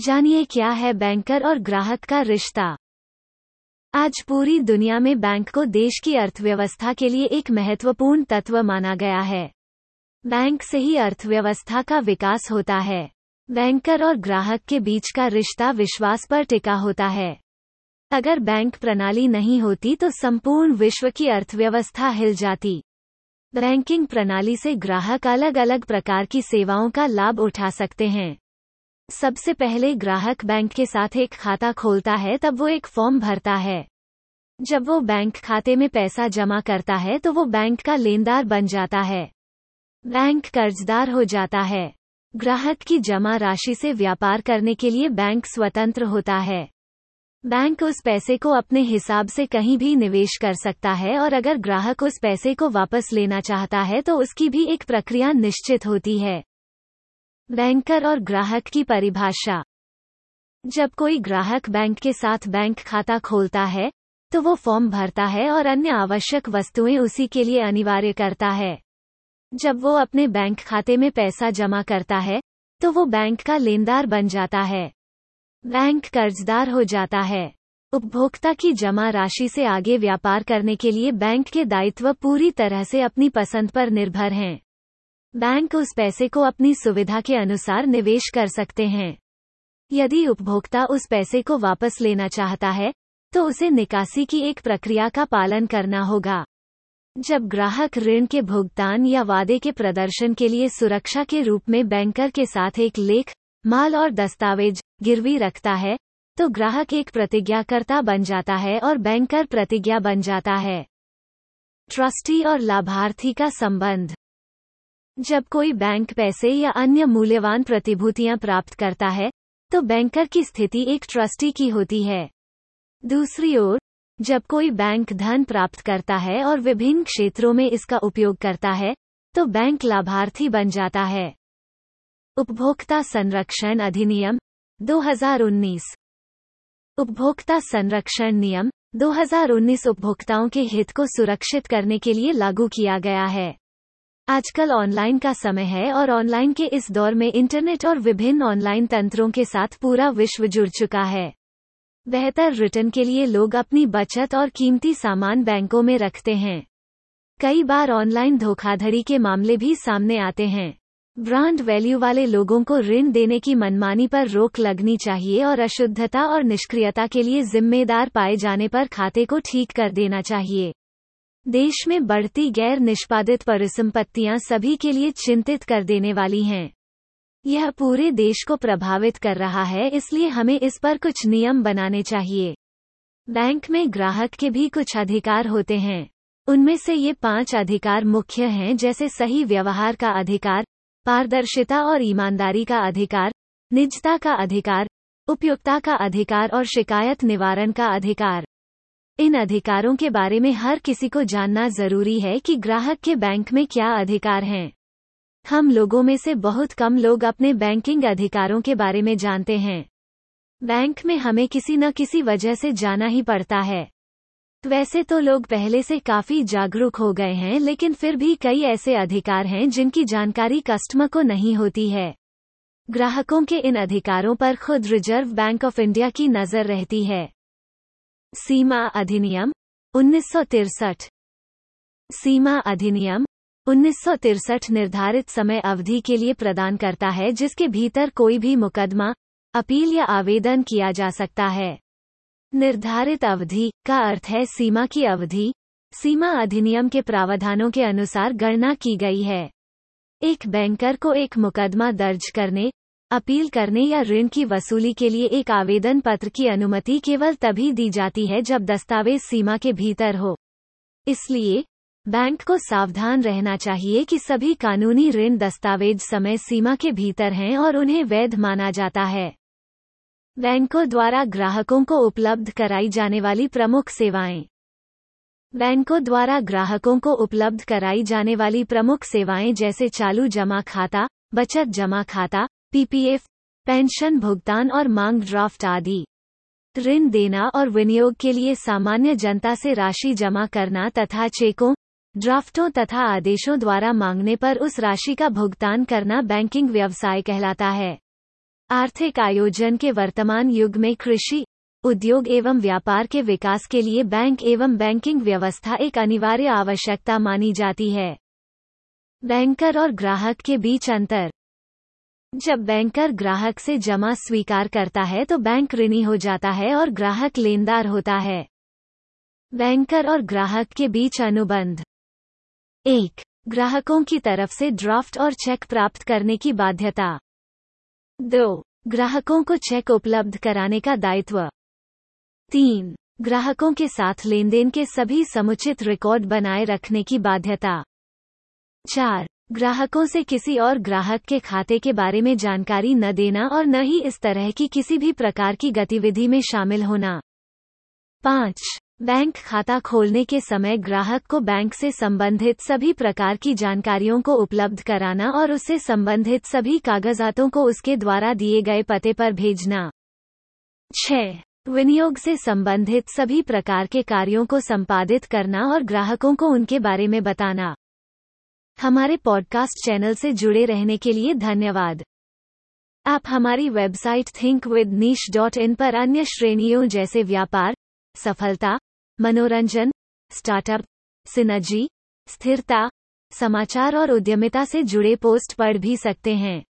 जानिए क्या है बैंकर और ग्राहक का रिश्ता। आज पूरी दुनिया में बैंक को देश की अर्थव्यवस्था के लिए एक महत्वपूर्ण तत्व माना गया है। बैंक से ही अर्थव्यवस्था का विकास होता है। बैंकर और ग्राहक के बीच का रिश्ता विश्वास पर टिका होता है। अगर बैंक प्रणाली नहीं होती तो संपूर्ण विश्व की अर्थव्यवस्था हिल जाती। बैंकिंग प्रणाली से ग्राहक अलग अलग प्रकार की सेवाओं का लाभ उठा सकते हैं। सबसे पहले ग्राहक बैंक के साथ एक खाता खोलता है, तब वो एक फॉर्म भरता है। जब वो बैंक खाते में पैसा जमा करता है तो वो बैंक का लेनदार बन जाता है। बैंक कर्जदार हो जाता है। ग्राहक की जमा राशि से व्यापार करने के लिए बैंक स्वतंत्र होता है। बैंक उस पैसे को अपने हिसाब से कहीं भी निवेश कर सकता है और अगर ग्राहक उस पैसे को वापस लेना चाहता है तो उसकी भी एक प्रक्रिया निश्चित होती है। बैंकर और ग्राहक की परिभाषा। जब कोई ग्राहक बैंक के साथ बैंक खाता खोलता है तो वो फॉर्म भरता है और अन्य आवश्यक वस्तुएँ उसी के लिए अनिवार्य करता है। जब वो अपने बैंक खाते में पैसा जमा करता है तो वो बैंक का लेनदार बन जाता है। बैंक कर्जदार हो जाता है। उपभोक्ता की जमा राशि से आगे व्यापार करने के लिए बैंक के दायित्व पूरी तरह से अपनी पसंद पर निर्भर हैं। बैंक उस पैसे को अपनी सुविधा के अनुसार निवेश कर सकते हैं। यदि उपभोक्ता उस पैसे को वापस लेना चाहता है तो उसे निकासी की एक प्रक्रिया का पालन करना होगा। जब ग्राहक ऋण के भुगतान या वादे के प्रदर्शन के लिए सुरक्षा के रूप में बैंकर के साथ एक लेख, माल और दस्तावेज़, गिरवी रखता है तो ग्राहक एक प्रतिज्ञाकर्ता बन जाता है और बैंकर प्रतिज्ञा बन जाता है। ट्रस्टी और लाभार्थी का संबंध जब कोई बैंक पैसे या अन्य मूल्यवान प्रतिभूतियाँ प्राप्त करता है तो बैंकर की स्थिति एक ट्रस्टी की होती है। दूसरी ओर, जब कोई बैंक धन प्राप्त करता है और विभिन्न क्षेत्रों में इसका उपयोग करता है तो बैंक लाभार्थी बन जाता है। उपभोक्ता संरक्षण अधिनियम 2019 उपभोक्ता संरक्षण नियम 2019 उपभोक्ताओं के हित को सुरक्षित करने के लिए लागू किया गया है। आजकल ऑनलाइन का समय है और ऑनलाइन के इस दौर में इंटरनेट और विभिन्न ऑनलाइन तंत्रों के साथ पूरा विश्व जुड़ चुका है। बेहतर रिटर्न के लिए लोग अपनी बचत और कीमती सामान बैंकों में रखते हैं। कई बार ऑनलाइन धोखाधड़ी के मामले भी सामने आते हैं। ब्रांड वैल्यू वाले लोगों को ऋण देने की मनमानी पर रोक लगनी चाहिए और अशुद्धता और निष्क्रियता के लिए जिम्मेदार पाए जाने पर खाते को ठीक कर देना चाहिए। देश में बढ़ती गैर निष्पादित परिसंपत्तियाँ सभी के लिए चिंतित कर देने वाली हैं। यह पूरे देश को प्रभावित कर रहा है, इसलिए हमें इस पर कुछ नियम बनाने चाहिए। बैंक में ग्राहक के भी कुछ अधिकार होते हैं। उनमें से ये पाँच अधिकार मुख्य हैं, जैसे सही व्यवहार का अधिकार, पारदर्शिता और ईमानदारी का अधिकार, निजता का अधिकार, उपयुक्ता का अधिकार और शिकायत निवारण का अधिकार। इन अधिकारों के बारे में हर किसी को जानना ज़रूरी है कि ग्राहक के बैंक में क्या अधिकार हैं। हम लोगों में से बहुत कम लोग अपने बैंकिंग अधिकारों के बारे में जानते हैं। बैंक में हमें किसी न किसी वजह से जाना ही पड़ता है। वैसे तो लोग पहले से काफ़ी जागरूक हो गए हैं, लेकिन फिर भी कई ऐसे अधिकार हैं जिनकी जानकारी कस्टमर को नहीं होती है। ग्राहकों के इन अधिकारों पर खुद रिज़र्व बैंक ऑफ़ इंडिया की नज़र रहती है। सीमा अधिनियम, उन्नीस सीमा अधिनियम, उन्नीस निर्धारित समय अवधि के लिए प्रदान करता है, जिसके भीतर कोई भी मुकदमा, अपील या आवेदन किया जा सकता है। निर्धारित अवधि का अर्थ है सीमा की अवधि। सीमा अधिनियम के प्रावधानों के अनुसार गणना की गई है। एक बैंकर को एक मुकदमा दर्ज करने अपील करने या ऋण की वसूली के लिए एक आवेदन पत्र की अनुमति केवल तभी दी जाती है जब दस्तावेज़ सीमा के भीतर हो। इसलिए, बैंक को सावधान रहना चाहिए कि सभी कानूनी ऋण दस्तावेज़ समय सीमा के भीतर हैं और उन्हें वैध माना जाता है। बैंकों द्वारा ग्राहकों को उपलब्ध कराई जाने वाली प्रमुख सेवाएँ। बैंकों द्वारा ग्राहकों को उपलब्ध कराई जाने वाली प्रमुख सेवाएँ जैसे चालू जमा खाता, बचत जमा खाता पीपीएफ पेंशन भुगतान और मांग ड्राफ्ट आदि। ऋण देना और विनियोग के लिए सामान्य जनता से राशि जमा करना तथा चेकों ड्राफ्टों तथा आदेशों द्वारा मांगने पर उस राशि का भुगतान करना बैंकिंग व्यवसाय कहलाता है। आर्थिक आयोजन के वर्तमान युग में कृषि, उद्योग एवं व्यापार के विकास के लिए बैंक एवं बैंकिंग व्यवस्था एक अनिवार्य आवश्यकता मानी जाती है। बैंकर और ग्राहक के बीच अंतर जब बैंकर ग्राहक से जमा स्वीकार करता है तो बैंक ऋणी हो जाता है और ग्राहक लेनदार होता है। बैंकर और ग्राहक के बीच अनुबंध। एक, ग्राहकों की तरफ़ से ड्राफ्ट और चेक प्राप्त करने की बाध्यता। दो, ग्राहकों को चेक उपलब्ध कराने का दायित्व। तीन, ग्राहकों के साथ लेनदेन के सभी समुचित रिकॉर्ड बनाए रखने की बाध्यता। चार ग्राहकों से किसी और ग्राहक के खाते के बारे में जानकारी न देना और न ही इस तरह की किसी भी प्रकार की गतिविधि में शामिल होना। पाँच, बैंक खाता खोलने के समय ग्राहक को बैंक से संबंधित सभी प्रकार की जानकारियों को उपलब्ध कराना और उससे संबंधित सभी कागजातों को उसके द्वारा दिए गए पते पर भेजना। छह विनियोग से संबंधित सभी प्रकार के कार्यों को संपादित करना और ग्राहकों को उनके बारे में बताना। हमारे पॉडकास्ट चैनल से जुड़े रहने के लिए धन्यवाद। आप हमारी website think with niche dot in पर अन्य श्रेणियों जैसे व्यापार, सफलता, मनोरंजन स्टार्टअप सिनर्जी स्थिरता, समाचार और उद्यमिता से जुड़े पोस्ट पढ़ भी सकते हैं।